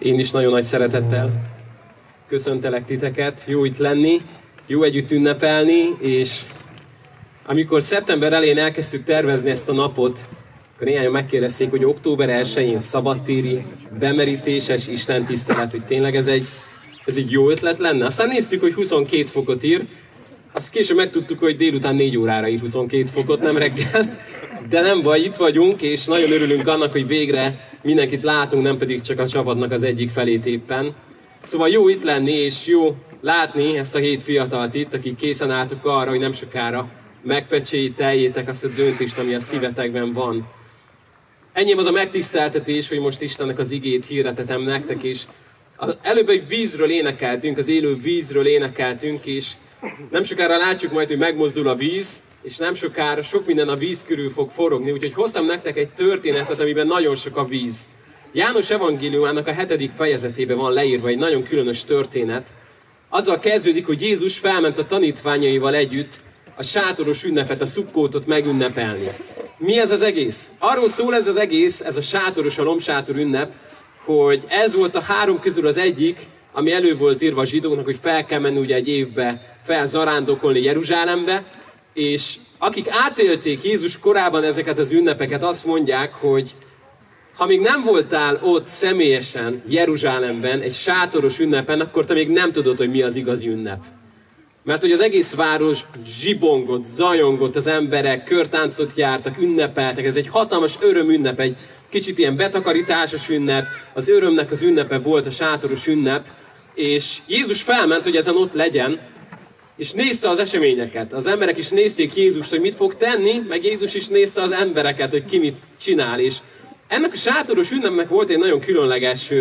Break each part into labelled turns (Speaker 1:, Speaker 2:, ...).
Speaker 1: Én is nagyon nagy szeretettel köszöntelek titeket. Jó itt lenni, jó együtt ünnepelni, és amikor szeptember elején elkezdtük tervezni ezt a napot, akkor néhányan megkérdezték, hogy október 1-én szabadtéri, bemerítéses Isten tisztelet, hogy tényleg ez egy, ez egy jó ötlet lenne. Aztán néztük, hogy 22 fokot ír, azt később megtudtuk, hogy délután 4 órára ír 22 fokot, nem reggel. De nem baj, itt vagyunk, és nagyon örülünk annak, hogy végre mindenkit látunk, nem pedig csak a csapatnak az egyik felét éppen. Szóval jó itt lenni, és jó látni ezt a hét fiatalt itt, akik készen álltuk arra, hogy nem sokára megpecsételjétek azt a döntést, ami a szívetekben van. Ennyi az a megtiszteltetés, hogy most Istennek az igét hirdetetem nektek, és előbb egy vízről énekeltünk, az élő vízről énekeltünk, és nem sokára látjuk majd, hogy megmozdul a víz, és nem sokára sok minden a víz körül fog forogni, úgyhogy hoztam nektek egy történetet, amiben nagyon sok a víz. János evangéliumának a hetedik fejezetében van leírva egy nagyon különös történet. Azzal kezdődik, hogy Jézus felment a tanítványaival együtt a sátoros ünnepet, a szukkótot megünnepelni. Mi ez az egész? Arról szól ez az egész, ez a sátoros, a lomsátor ünnep, hogy ez volt a három közül az egyik, ami elő volt írva a zsidóknak, hogy fel kell menni ugye egy évbe felzarándokolni Jeruzsálembe, és akik átélték Jézus korában ezeket az ünnepeket, azt mondják, hogy ha még nem voltál ott személyesen Jeruzsálemben, egy sátoros ünnepen, akkor te még nem tudod, hogy mi az igazi ünnep. Mert hogy az egész város zsibongott, zajongott, az emberek körtáncot jártak, ünnepeltek, ez egy hatalmas örömünnep, egy kicsit ilyen betakarításos ünnep, az örömnek az ünnepe volt a sátoros ünnep, és Jézus felment, hogy ezen ott legyen, és nézte az eseményeket. Az emberek is nézték Jézust, hogy mit fog tenni, meg Jézus is nézte az embereket, hogy ki mit csinál. És ennek a sátoros ünnepnek volt egy nagyon különleges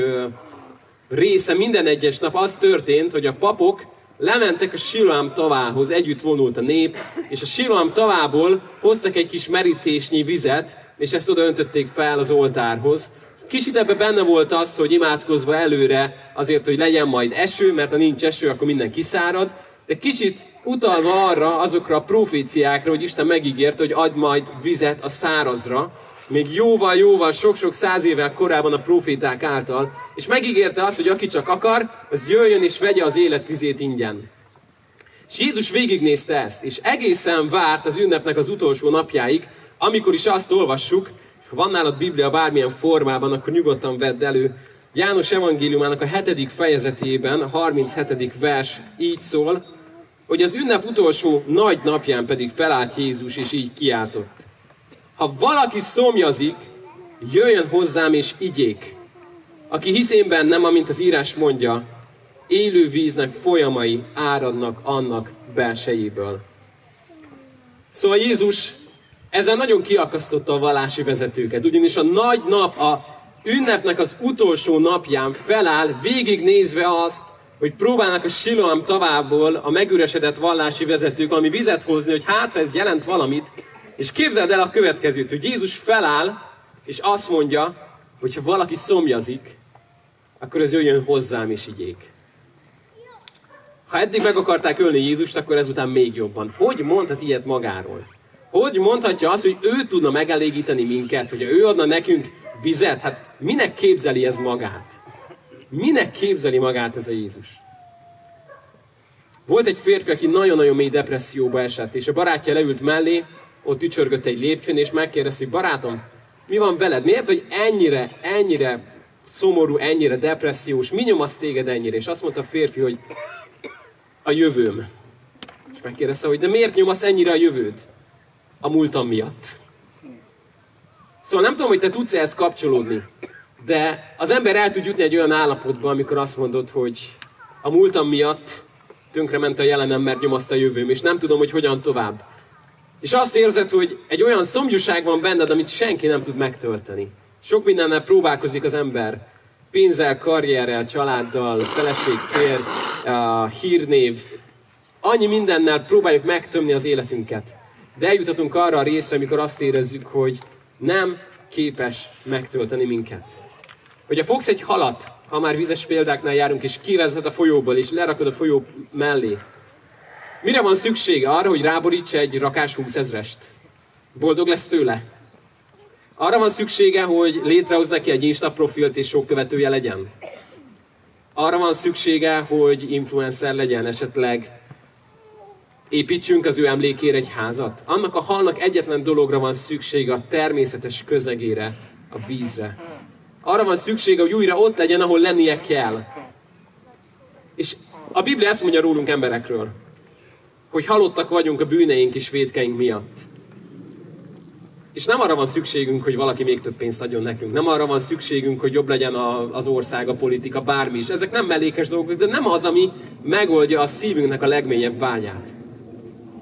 Speaker 1: része minden egyes nap. Az történt, hogy a papok lementek a Siloám tavához, együtt vonult a nép, és a Siloám tavából hoztak egy kis merítésnyi vizet, és ezt oda öntötték fel az oltárhoz. Kicsit ebbe benne volt az, hogy imádkozva előre azért, hogy legyen majd eső, mert ha nincs eső, akkor minden kiszárad, de kicsit utalva arra, azokra a proféciákra, hogy Isten megígért, hogy adj majd vizet a szárazra, még jóval-jóval, sok-sok száz évvel korábban a proféták által, és megígérte azt, hogy aki csak akar, az jöjjön és vegye az életvizét ingyen. És Jézus végignézte ezt, és egészen várt az ünnepnek az utolsó napjáig, amikor is azt olvassuk, ha van nálad Biblia bármilyen formában, akkor nyugodtan vedd elő. János evangéliumának a hetedik fejezetében, a 37. vers így szól, hogy az ünnep utolsó nagy napján pedig felállt Jézus, és így kiáltott. Ha valaki szomjazik, jöjjön hozzám és igyék. Aki hisz én bennem, amint az írás mondja, élő víznek folyamai áradnak annak belsejéből. Szóval Jézus ezzel nagyon kiakasztotta a vallási vezetőket, ugyanis a nagy nap, a ünnepnek az utolsó napján feláll, végignézve azt, hogy próbálnak a Siloam tavából a megüresedett vallási vezetők valami vizet hozni, hogy hát ez jelent valamit, és képzeld el a következőt, hogy Jézus feláll, és azt mondja, hogy ha valaki szomjazik, akkor ez jöjjön hozzám is igyék. Ha eddig meg akarták ölni Jézust, akkor ezután még jobban. Hogy mondhat ilyet magáról? Hogy mondhatja azt, hogy ő tudna megelégíteni minket, hogy ő adna nekünk vizet? Hát minek képzeli ez magát? Minek képzeli magát ez a Jézus? Volt egy férfi, aki nagyon-nagyon mély depresszióba esett, és a barátja leült mellé, ott ücsörgött egy lépcsőn, és megkérdezte, hogy barátom, mi van veled? Miért vagy ennyire, ennyire szomorú, ennyire depressziós? Mi nyomasz téged ennyire? És azt mondta a férfi, hogy a jövőm. És megkérdezte, hogy de miért nyomasz ennyire a jövőd? A múltam miatt. Szóval nem tudom, hogy te tudsz ehhez kapcsolódni, de az ember el tud jutni egy olyan állapotba, amikor azt mondod, hogy a múltam miatt tönkrement a jelenem, mert nyomaszta a jövőm, és nem tudom, hogy hogyan tovább. És azt érzed, hogy egy olyan szomjúság van benned, amit senki nem tud megtölteni. Sok mindennel próbálkozik az ember. Pénzzel, karrierrel, családdal, feleség, férj, hírnév. Annyi mindennel próbáljuk megtömni az életünket. De eljutatunk arra a részre, amikor azt érezzük, hogy nem képes megtölteni minket. Hogyha fogsz egy halat, ha már vizes példáknál járunk, és kivezed a folyóból, és lerakod a folyó mellé, Mire van szüksége? Arra, hogy ráborítsa egy rakás 20 ezrest. Boldog lesz tőle? Arra van szüksége, hogy létrehoz neki egy Insta profilt és sok követője legyen? Arra van szüksége, hogy influencer legyen esetleg építsünk az ő emlékére egy házat. Annak a halnak egyetlen dologra van szüksége, a természetes közegére, a vízre. Arra van szüksége, hogy újra ott legyen, ahol lennie kell. És a Biblia ezt mondja rólunk emberekről, hogy halottak vagyunk a bűneink és védkeink miatt. És nem arra van szükségünk, hogy valaki még több pénzt adjon nekünk. Nem arra van szükségünk, hogy jobb legyen a, az ország, a politika, bármi is. Ezek nem mellékes dolgok, de nem az, ami megoldja a szívünknek a legmélyebb vágyát.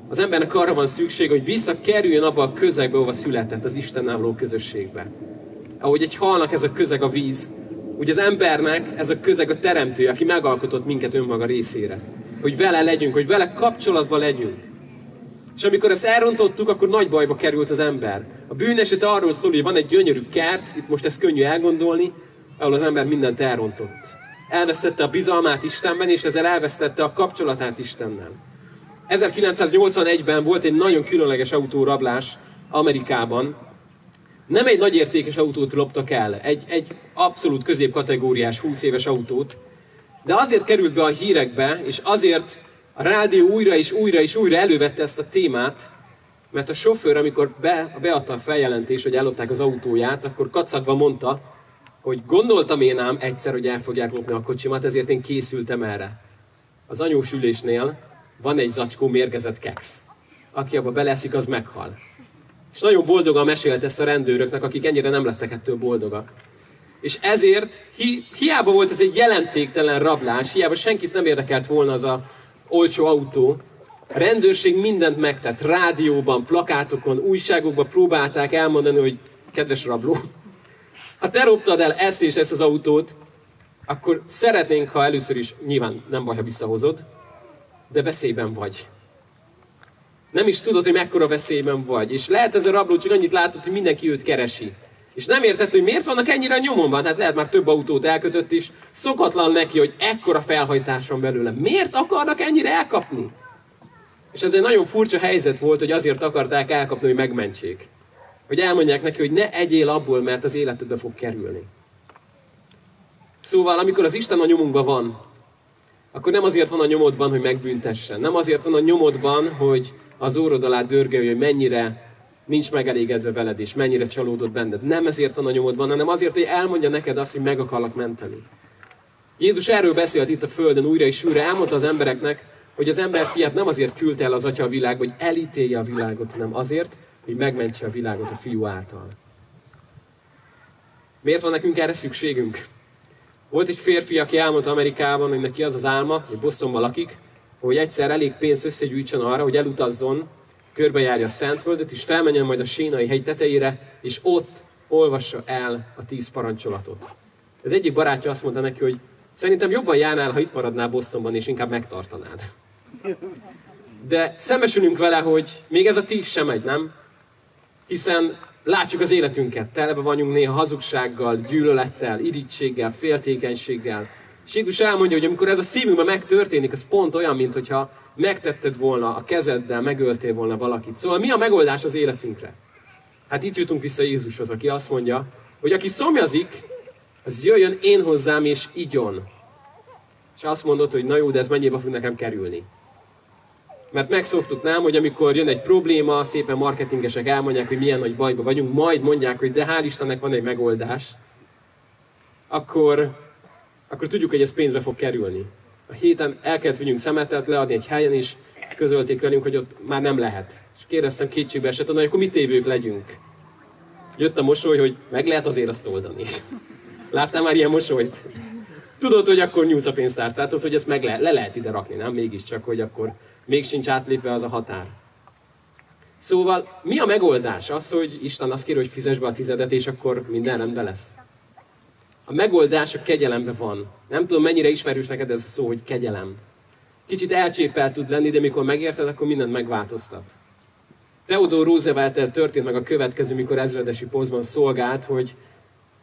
Speaker 1: Az embernek arra van szükség, hogy visszakerüljön abba a közegbe, ahova született, az Istennel való közösségbe. Ahogy egy halnak ez a közeg a víz, úgy az embernek ez a közeg a teremtője, aki megalkotott minket önmaga részére. Hogy vele legyünk, hogy vele kapcsolatban legyünk. És amikor ezt elrontottuk, akkor nagy bajba került az ember. A bűneset arról szól, hogy van egy gyönyörű kert, itt most ezt könnyű elgondolni, ahol az ember mindent elrontott. Elvesztette a bizalmát Istenben, és ezzel elvesztette a kapcsolatát Istennel. 1981-ben volt egy nagyon különleges autórablás Amerikában. Nem egy nagy értékes autót loptak el, egy, egy abszolút középkategóriás 20 éves autót, de azért került be a hírekbe, és azért a rádió újra és újra és újra elővette ezt a témát, mert a sofőr, amikor be, beadta a feljelentés, hogy ellopták az autóját, akkor kacagva mondta, hogy gondoltam én ám egyszer, hogy el fogják lopni a kocsimat, ezért én készültem erre. Az anyós ülésnél van egy zacskó mérgezett keksz. Aki abba beleszik, az meghal. És nagyon boldogan mesélt ezt a rendőröknek, akik ennyire nem lettek ettől boldogak. És ezért hi, hiába volt ez egy jelentéktelen rablás, hiába senkit nem érdekelt volna az a olcsó autó, a rendőrség mindent megtett. Rádióban, plakátokon, újságokban próbálták elmondani, hogy kedves rabló, ha te robtad el ezt és ezt az autót, akkor szeretnénk, ha először is, nyilván nem baj, ha visszahozod, de veszélyben vagy. Nem is tudod, hogy mekkora veszélyben vagy. És lehet ez a rabló csak annyit látott, hogy mindenki őt keresi. És nem értett, hogy miért vannak ennyire a nyomomban. Hát lehet már több autót elkötött is. Szokatlan neki, hogy ekkora felhajtás van belőle. Miért akarnak ennyire elkapni? És ez egy nagyon furcsa helyzet volt, hogy azért akarták elkapni, hogy megmentsék. Hogy elmondják neki, hogy ne egyél abból, mert az életedbe fog kerülni. Szóval, amikor az Isten a nyomunkban van, akkor nem azért van a nyomodban, hogy megbüntessen. Nem azért van a nyomodban, hogy az órod alá dörgölj, hogy mennyire nincs megelégedve veled, és mennyire csalódott benned. Nem ezért van a nyomodban, hanem azért, hogy elmondja neked azt, hogy meg akarlak menteni. Jézus erről beszélt itt a Földön újra és újra, elmondta az embereknek, hogy az ember fiát nem azért küldte el az Atya a világba, hogy elítélje a világot, hanem azért, hogy megmentse a világot a fiú által. Miért van nekünk erre szükségünk? Volt egy férfi, aki elmondta Amerikában, hogy neki az az álma, hogy Bostonban lakik, hogy egyszer elég pénzt összegyűjtsön arra, hogy elutazzon, körbejárja a Szentföldet, és felmenjen majd a Sénai hegy tetejére, és ott olvassa el a tíz parancsolatot. Az egyik barátja azt mondta neki, hogy szerintem jobban járnál, ha itt maradnál Bostonban, és inkább megtartanád. De szembesülünk vele, hogy még ez a tíz sem megy, nem? Hiszen Látjuk az életünket, telve vagyunk néha hazugsággal, gyűlölettel, irítséggel, féltékenységgel. És Jézus elmondja, hogy amikor ez a szívünkben megtörténik, az pont olyan, mint hogyha megtetted volna a kezeddel, megöltél volna valakit. Szóval mi a megoldás az életünkre? Hát itt jutunk vissza Jézushoz, aki azt mondja, hogy aki szomjazik, az jöjjön én hozzám és igyon. És azt mondod, hogy na jó, de ez mennyibe fog nekem kerülni. Mert megszoktuk, nem, hogy amikor jön egy probléma, szépen marketingesek elmondják, hogy milyen nagy bajba vagyunk, majd mondják, hogy de hál' Istennek van egy megoldás, akkor, akkor tudjuk, hogy ez pénzre fog kerülni. A héten el kellett vigyünk szemetet leadni egy helyen, és közölték velünk, hogy ott már nem lehet. És kérdeztem kétségbe esett, hogy akkor mit évők legyünk. Jött a mosoly, hogy meg lehet azért azt oldani. Láttál már ilyen mosolyt? Tudod, hogy akkor nyújtsz a pénztárcáthoz, hogy ezt meg le, le lehet ide rakni, nem? Mégiscsak, hogy akkor még sincs átlépve az a határ. Szóval mi a megoldás? Az, hogy Isten azt kér, hogy fizes be a tizedet, és akkor minden rendben lesz. A megoldás a kegyelemben van. Nem tudom, mennyire ismerős neked ez a szó, hogy kegyelem. Kicsit elcsépel tud lenni, de mikor megérted, akkor mindent megváltoztat. Theodor roosevelt történt meg a következő, mikor ezredesi posztban szolgált, hogy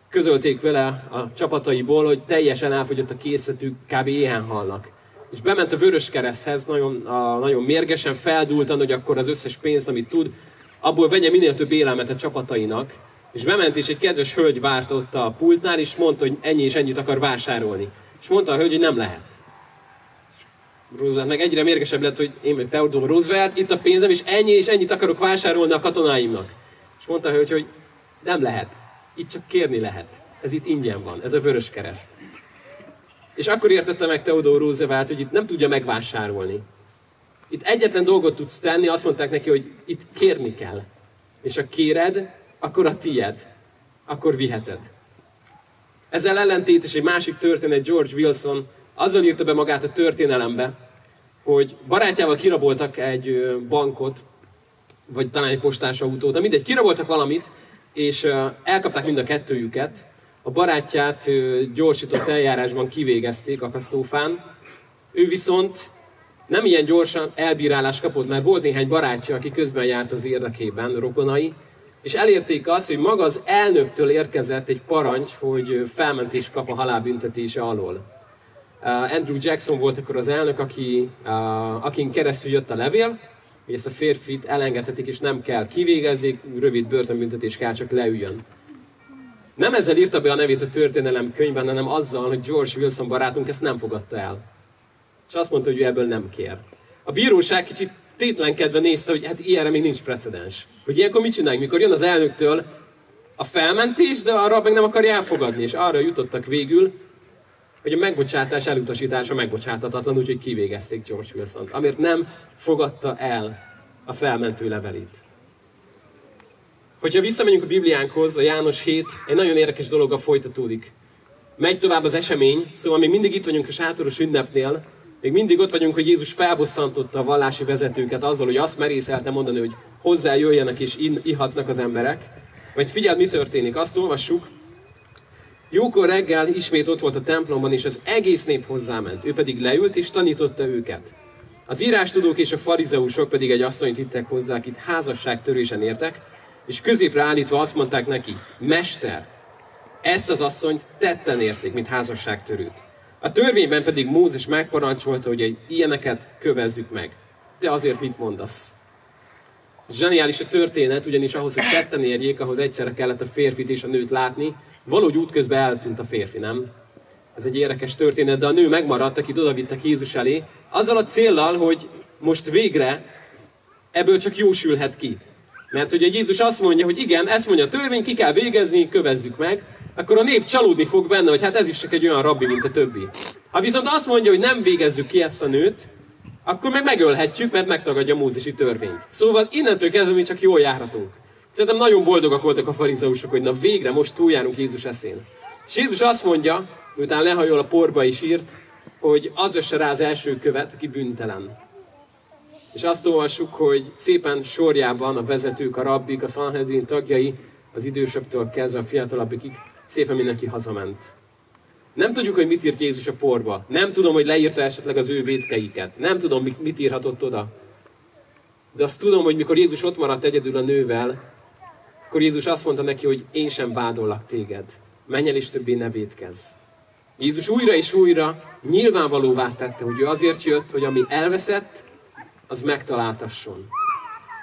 Speaker 1: közölték vele a csapataiból, hogy teljesen elfogyott a készletük, kb. éhen halnak és bement a Vörös Kereszthez, nagyon, a, nagyon mérgesen, feldúltan, hogy akkor az összes pénzt, amit tud, abból vegye minél több élelmet a csapatainak, és bement, és egy kedves hölgy várt ott a pultnál, és mondta, hogy ennyi és ennyit akar vásárolni. És mondta a hölgy, hogy nem lehet. Roosevelt meg egyre mérgesebb lett, hogy én meg Theodore Roosevelt, itt a pénzem, és ennyi és ennyit akarok vásárolni a katonáimnak. És mondta a hölgy, hogy nem lehet. Itt csak kérni lehet. Ez itt ingyen van. Ez a vörös kereszt. És akkor értette meg Theodore Roosevelt, hogy itt nem tudja megvásárolni. Itt egyetlen dolgot tudsz tenni, azt mondták neki, hogy itt kérni kell. És ha kéred, akkor a tied. Akkor viheted. Ezzel ellentétes egy másik történet, George Wilson azzal írta be magát a történelembe, hogy barátjával kiraboltak egy bankot, vagy talán egy de mindegy, kiraboltak valamit, és elkapták mind a kettőjüket. A barátját gyorsított eljárásban kivégezték a katasztrófán. Ő viszont nem ilyen gyorsan elbírálást kapott, mert volt néhány barátja, aki közben járt az érdekében, rokonai, és elérték azt, hogy maga az elnöktől érkezett egy parancs, hogy felmentés kap a halálbüntetése alól. Andrew Jackson volt akkor az elnök, aki, akin keresztül jött a levél, hogy ezt a férfit elengedhetik, és nem kell kivégezni, rövid börtönbüntetés kell, csak leüljön. Nem ezzel írta be a nevét a történelem könyvben, hanem azzal, hogy George Wilson barátunk ezt nem fogadta el. És azt mondta, hogy ő ebből nem kér. A bíróság kicsit tétlenkedve nézte, hogy hát ilyenre még nincs precedens. Hogy ilyenkor mit csináljuk, mikor jön az elnöktől a felmentés, de arra meg nem akarja elfogadni, és arra jutottak végül, hogy a megbocsátás elutasítása megbocsátatatlan, úgyhogy kivégezték George Wilson-t, amért nem fogadta el a felmentő levelét. Hogyha visszamegyünk a Bibliánkhoz, a János 7 egy nagyon érdekes dologgal folytatódik. Megy tovább az esemény, szóval még mindig itt vagyunk a sátoros ünnepnél, még mindig ott vagyunk, hogy Jézus felbosszantotta a vallási vezetőket azzal, hogy azt merészelte mondani, hogy hozzá jöjjenek és in, ihatnak az emberek. Vagy figyeld, mi történik. Azt olvassuk, Jókor reggel ismét ott volt a templomban, és az egész nép hozzáment. Ő pedig leült és tanította őket. Az írástudók és a farizeusok pedig egy asszonyt vittek hozzá, akit házasságtörésen értek, és középre állítva azt mondták neki, Mester, ezt az asszonyt tetten érték, mint házasságtörőt. A törvényben pedig Mózes megparancsolta, hogy egy ilyeneket kövezzük meg. Te azért mit mondasz? Zseniális a történet, ugyanis ahhoz, hogy tetten érjék, ahhoz egyszerre kellett a férfit és a nőt látni, Valahogy útközben eltűnt a férfi, nem? Ez egy érdekes történet, de a nő megmaradt, akit odavittek Jézus elé, azzal a céllal, hogy most végre ebből csak jósülhet ki. Mert ugye Jézus azt mondja, hogy igen, ezt mondja a törvény, ki kell végezni, kövezzük meg, akkor a nép csalódni fog benne, hogy hát ez is csak egy olyan rabbi, mint a többi. Ha viszont azt mondja, hogy nem végezzük ki ezt a nőt, akkor meg megölhetjük, mert megtagadja a mózesi törvényt. Szóval innentől kezdve mi csak jól járhatunk. Szerintem nagyon boldogak voltak a farizeusok, hogy na végre most túljárunk Jézus eszén. És Jézus azt mondja, miután lehajol a porba is írt, hogy az össe rá az első követ, aki büntelen. És azt olvassuk, hogy szépen sorjában a vezetők, a rabbik, a Sanhedrin tagjai, az idősebbtől kezdve a fiatalabbikig, szépen mindenki hazament. Nem tudjuk, hogy mit írt Jézus a porba. Nem tudom, hogy leírta esetleg az ő védkeiket. Nem tudom, mit, írhatott oda. De azt tudom, hogy mikor Jézus ott maradt egyedül a nővel, akkor Jézus azt mondta neki, hogy én sem vádollak téged. Menj el és többé ne védkezz. Jézus újra és újra nyilvánvalóvá tette, hogy ő azért jött, hogy ami elveszett, az megtaláltasson.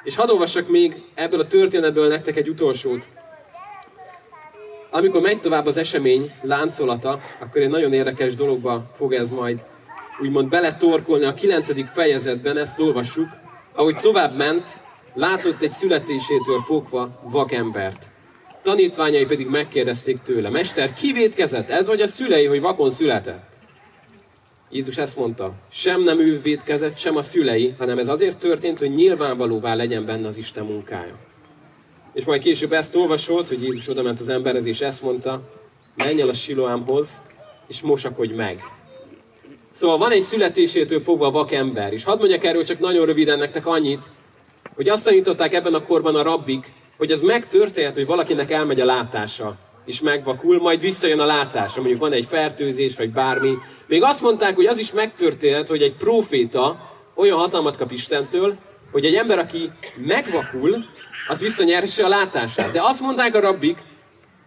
Speaker 1: És hadd olvassak még ebből a történetből nektek egy utolsót. Amikor megy tovább az esemény láncolata, akkor egy nagyon érdekes dologba fog ez majd úgymond beletorkolni a kilencedik fejezetben, ezt olvassuk. Ahogy tovább ment, látott egy születésétől fogva vakembert. Tanítványai pedig megkérdezték tőle, Mester, ki védkezett? Ez vagy a szülei, hogy vakon született? Jézus ezt mondta, sem nem ő védkezett, sem a szülei, hanem ez azért történt, hogy nyilvánvalóvá legyen benne az Isten munkája. És majd később ezt olvasott, hogy Jézus oda ment az emberhez, és ezt mondta, menj el a siloámhoz, és mosakodj meg. Szóval van egy születésétől fogva vakember, és hadd mondjak erről csak nagyon röviden nektek annyit, hogy azt tanították ebben a korban a rabbik, hogy ez megtörténhet, hogy valakinek elmegy a látása, és megvakul, majd visszajön a látása, mondjuk van egy fertőzés, vagy bármi. Még azt mondták, hogy az is megtörténhet, hogy egy proféta olyan hatalmat kap Istentől, hogy egy ember, aki megvakul, az visszanyerhesse a látását. De azt mondták a rabbik,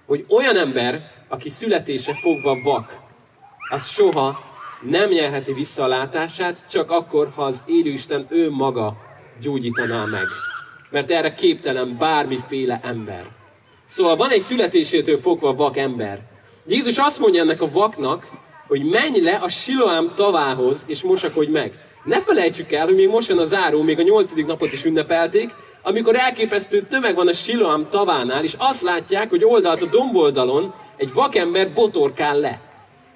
Speaker 1: hogy olyan ember, aki születése fogva vak, az soha nem nyerheti vissza a látását, csak akkor, ha az élő Isten ő maga gyógyítaná meg. Mert erre képtelen bármiféle ember. Szóval van egy születésétől fogva vak ember. Jézus azt mondja ennek a vaknak, hogy menj le a Siloám tavához, és mosakodj meg. Ne felejtsük el, hogy még most jön a záró, még a nyolcadik napot is ünnepelték, amikor elképesztő tömeg van a Siloám tavánál, és azt látják, hogy oldalt a domboldalon egy vakember botorkál le.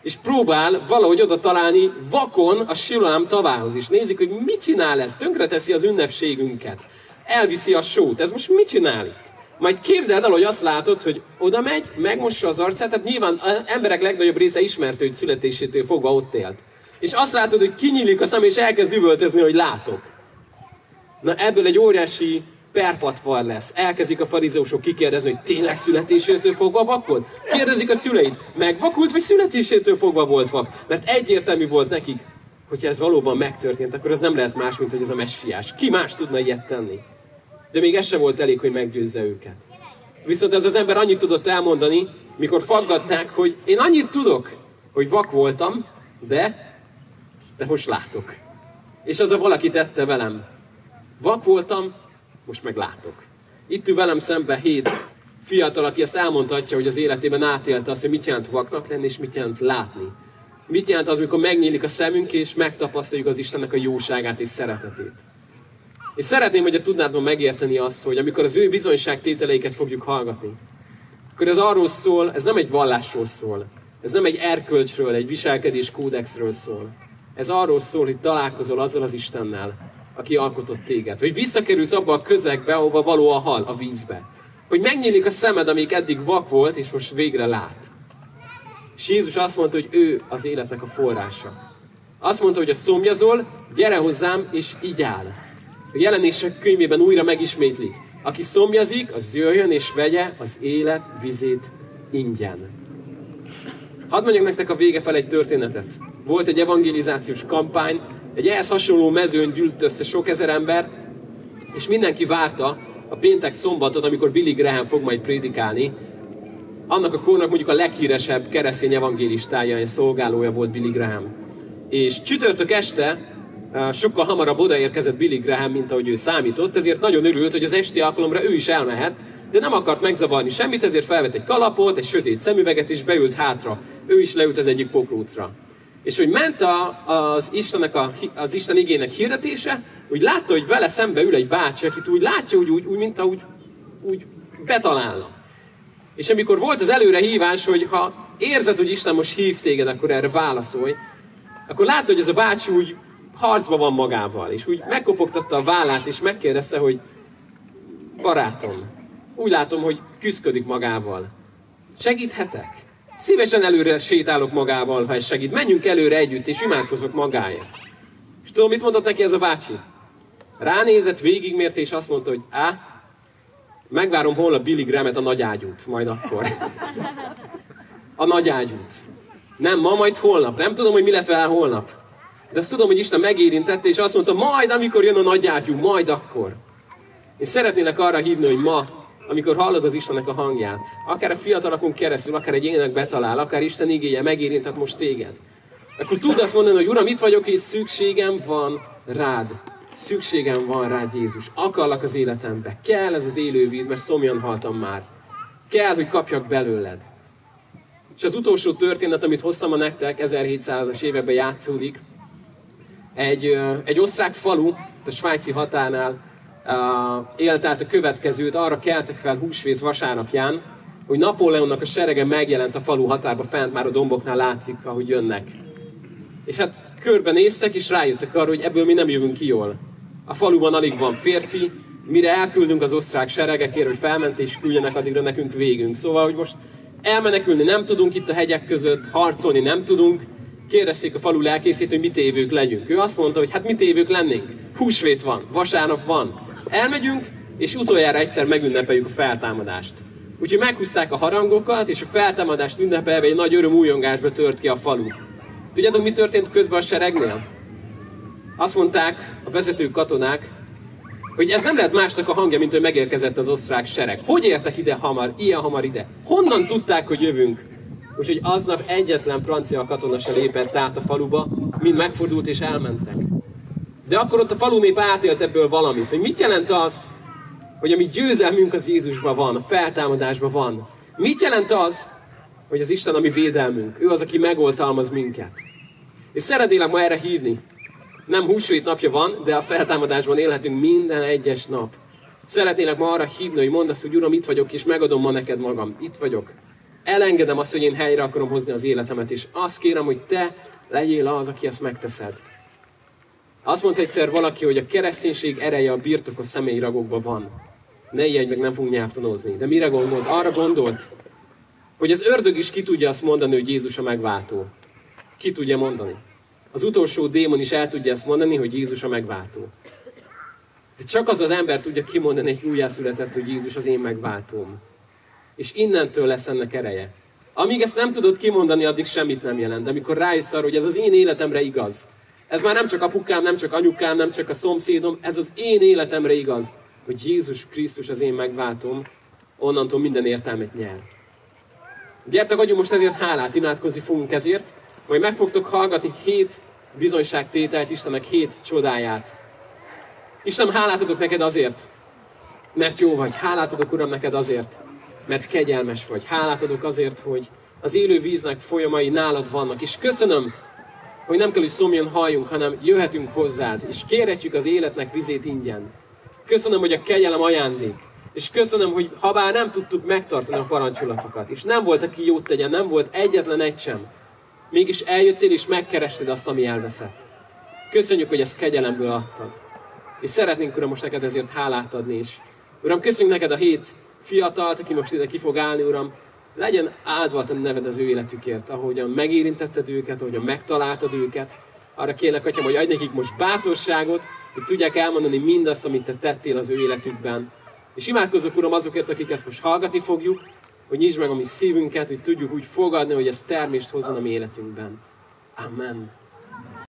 Speaker 1: És próbál valahogy oda találni vakon a Siloám tavához is. Nézik, hogy mit csinál ez, tönkreteszi az ünnepségünket. Elviszi a sót. Ez most mit csinál itt? Majd képzeld el, hogy azt látod, hogy oda megy, megmossa az arcát, tehát nyilván az emberek legnagyobb része ismert, hogy születésétől fogva ott élt. És azt látod, hogy kinyílik a szem, és elkezd üvöltözni, hogy látok. Na ebből egy óriási perpatvar lesz. Elkezdik a farizeusok kikérdezni, hogy tényleg születésétől fogva vak volt? Kérdezik a szüleit, megvakult, vagy születésétől fogva volt vak? Mert egyértelmű volt nekik, hogyha ez valóban megtörtént, akkor ez nem lehet más, mint hogy ez a messiás. Ki más tudna ilyet tenni? De még ez sem volt elég, hogy meggyőzze őket. Viszont ez az ember annyit tudott elmondani, mikor faggatták, hogy én annyit tudok, hogy vak voltam, de, de most látok. És az a valaki tette velem. Vak voltam, most meg látok. Itt ül velem szembe hét fiatal, aki ezt elmondhatja, hogy az életében átélte azt, hogy mit jelent vaknak lenni, és mit jelent látni. Mit jelent az, amikor megnyílik a szemünk, és megtapasztaljuk az Istennek a jóságát és szeretetét. És szeretném, hogy tudnád ma megérteni azt, hogy amikor az ő bizonyságtételeiket fogjuk hallgatni, akkor ez arról szól, ez nem egy vallásról szól, ez nem egy erkölcsről, egy viselkedés kódexről szól. Ez arról szól, hogy találkozol azzal az Istennel, aki alkotott téged. Hogy visszakerülsz abba a közegbe, ahova való a hal, a vízbe. Hogy megnyílik a szemed, amíg eddig vak volt, és most végre lát. És Jézus azt mondta, hogy ő az életnek a forrása. Azt mondta, hogy a szomjazol, gyere hozzám, és így áll. A jelenések könyvében újra megismétlik. Aki szomjazik, az jöjjön és vegye az élet vizét ingyen. Hadd mondjak nektek a vége fel egy történetet. Volt egy evangelizációs kampány, egy ehhez hasonló mezőn gyűlt össze sok ezer ember, és mindenki várta a péntek szombatot, amikor Billy Graham fog majd prédikálni. Annak a kornak mondjuk a leghíresebb keresztény evangélistája, és szolgálója volt Billy Graham. És csütörtök este sokkal hamarabb odaérkezett Billy Graham, mint ahogy ő számított, ezért nagyon örült, hogy az esti alkalomra ő is elmehet, de nem akart megzavarni semmit, ezért felvett egy kalapot, egy sötét szemüveget, és beült hátra. Ő is leült az egyik pokrócra. És hogy ment a, az, Istennek a, az Isten igének hirdetése, úgy látta, hogy vele szembe ül egy bácsi, akit úgy látja, úgy, úgy, úgy mint ahogy úgy betalálna. És amikor volt az előre hívás, hogy ha érzed, hogy Isten most hív téged, akkor erre válaszolj, akkor látta, hogy ez a bácsi úgy harcba van magával, és úgy megkopogtatta a vállát, és megkérdezte, hogy barátom, úgy látom, hogy küzdködik magával. Segíthetek? Szívesen előre sétálok magával, ha ez segít. Menjünk előre együtt, és imádkozok magáért. És tudom, mit mondott neki ez a bácsi? Ránézett, végigmért, és azt mondta, hogy á, megvárom holnap Billy Graham-et a nagyágyút, majd akkor. A nagyágyút. Nem ma, majd holnap. Nem tudom, hogy mi lett vele holnap. De azt tudom, hogy Isten megérintette, és azt mondta, majd amikor jön a nagyágyú, majd akkor. Én szeretnélek arra hívni, hogy ma, amikor hallod az Istennek a hangját, akár a fiatalokon keresztül, akár egy ének betalál, akár Isten igéje megérintett most téged, akkor tud azt mondani, hogy Uram, itt vagyok, és szükségem van rád. Szükségem van rád, Jézus. Akarlak az életembe. Kell ez az élő víz, mert szomjan haltam már. Kell, hogy kapjak belőled. És az utolsó történet, amit hoztam a nektek, 1700-as években játszódik, egy, egy osztrák falu, a svájci határnál élt át a következőt, arra keltek fel húsvét vasárnapján, hogy Napóleonnak a serege megjelent a falu határba fent, már a domboknál látszik, ahogy jönnek. És hát körbenéztek, és rájöttek arra, hogy ebből mi nem jövünk ki jól. A faluban alig van férfi, mire elküldünk az osztrák seregekért, hogy felment és küldjenek, addigra nekünk végünk. Szóval, hogy most elmenekülni nem tudunk itt a hegyek között, harcolni nem tudunk, kérdezték a falu lelkészét, hogy mit évők legyünk. Ő azt mondta, hogy hát mit évők lennénk. Húsvét van, vasárnap van. Elmegyünk, és utoljára egyszer megünnepeljük a feltámadást. Úgyhogy meghúzták a harangokat, és a feltámadást ünnepelve egy nagy öröm újongásba tört ki a falu. Tudjátok, mi történt közben a seregnél? Azt mondták a vezető katonák, hogy ez nem lehet másnak a hangja, mint hogy megérkezett az osztrák sereg. Hogy értek ide hamar, ilyen hamar ide? Honnan tudták, hogy jövünk? Úgyhogy aznap egyetlen francia katona se lépett át a faluba, mind megfordult és elmentek. De akkor ott a falu nép átélt ebből valamit, hogy mit jelent az, hogy ami győzelmünk az Jézusban van, a feltámadásban van. Mit jelent az, hogy az Isten a mi védelmünk. Ő az, aki megoltalmaz minket. És szeretnélek ma erre hívni. Nem húsvét napja van, de a feltámadásban élhetünk minden egyes nap. Szeretnélek ma arra hívni, hogy mondd azt, hogy Uram, itt vagyok, és megadom ma neked magam. Itt vagyok. Elengedem azt, hogy én helyre akarom hozni az életemet, és azt kérem, hogy te legyél az, aki ezt megteszed. Azt mondta egyszer valaki, hogy a kereszténység ereje a birtokos személyi ragokban van. Ne ijedj meg, nem fogunk nyelvtanozni. De mire gondolt? Arra gondolt, hogy az ördög is ki tudja azt mondani, hogy Jézus a megváltó. Ki tudja mondani. Az utolsó démon is el tudja ezt mondani, hogy Jézus a megváltó. De csak az az ember tudja kimondani egy újjászületett, hogy Jézus az én megváltóm. És innentől lesz ennek ereje. Amíg ezt nem tudod kimondani, addig semmit nem jelent. De amikor rájössz arra, hogy ez az én életemre igaz, ez már nem csak apukám, nem csak anyukám, nem csak a szomszédom, ez az én életemre igaz, hogy Jézus Krisztus az én megváltom, onnantól minden értelmet nyer. Gyertek, adjunk most ezért hálát, imádkozni fogunk ezért, majd meg fogtok hallgatni hét bizonyságtételt, Istennek hét csodáját. Istenem, hálát adok neked azért, mert jó vagy. Hálát adok, Uram, neked azért, mert kegyelmes vagy. Hálát adok azért, hogy az élő víznek folyamai nálad vannak. És köszönöm, hogy nem kell, hogy szomjon halljunk, hanem jöhetünk hozzád, és kérhetjük az életnek vizét ingyen. Köszönöm, hogy a kegyelem ajándék. És köszönöm, hogy ha bár nem tudtuk megtartani a parancsolatokat, és nem volt, aki jót tegyen, nem volt egyetlen egy sem, mégis eljöttél és megkerested azt, ami elveszett. Köszönjük, hogy ezt kegyelemből adtad. És szeretnénk, Uram, most neked ezért hálát adni is. Uram, köszönjük neked a hét fiatalt, aki most ide ki fog állni, Uram. Legyen áldva a neved az ő életükért, ahogyan megérintetted őket, ahogyan megtaláltad őket. Arra kérlek, Atyám, hogy adj nekik most bátorságot, hogy tudják elmondani mindazt, amit te tettél az ő életükben. És imádkozok, Uram, azokért, akik ezt most hallgatni fogjuk, hogy nyisd meg a mi szívünket, hogy tudjuk úgy fogadni, hogy ez termést hozzon a mi életünkben. Amen.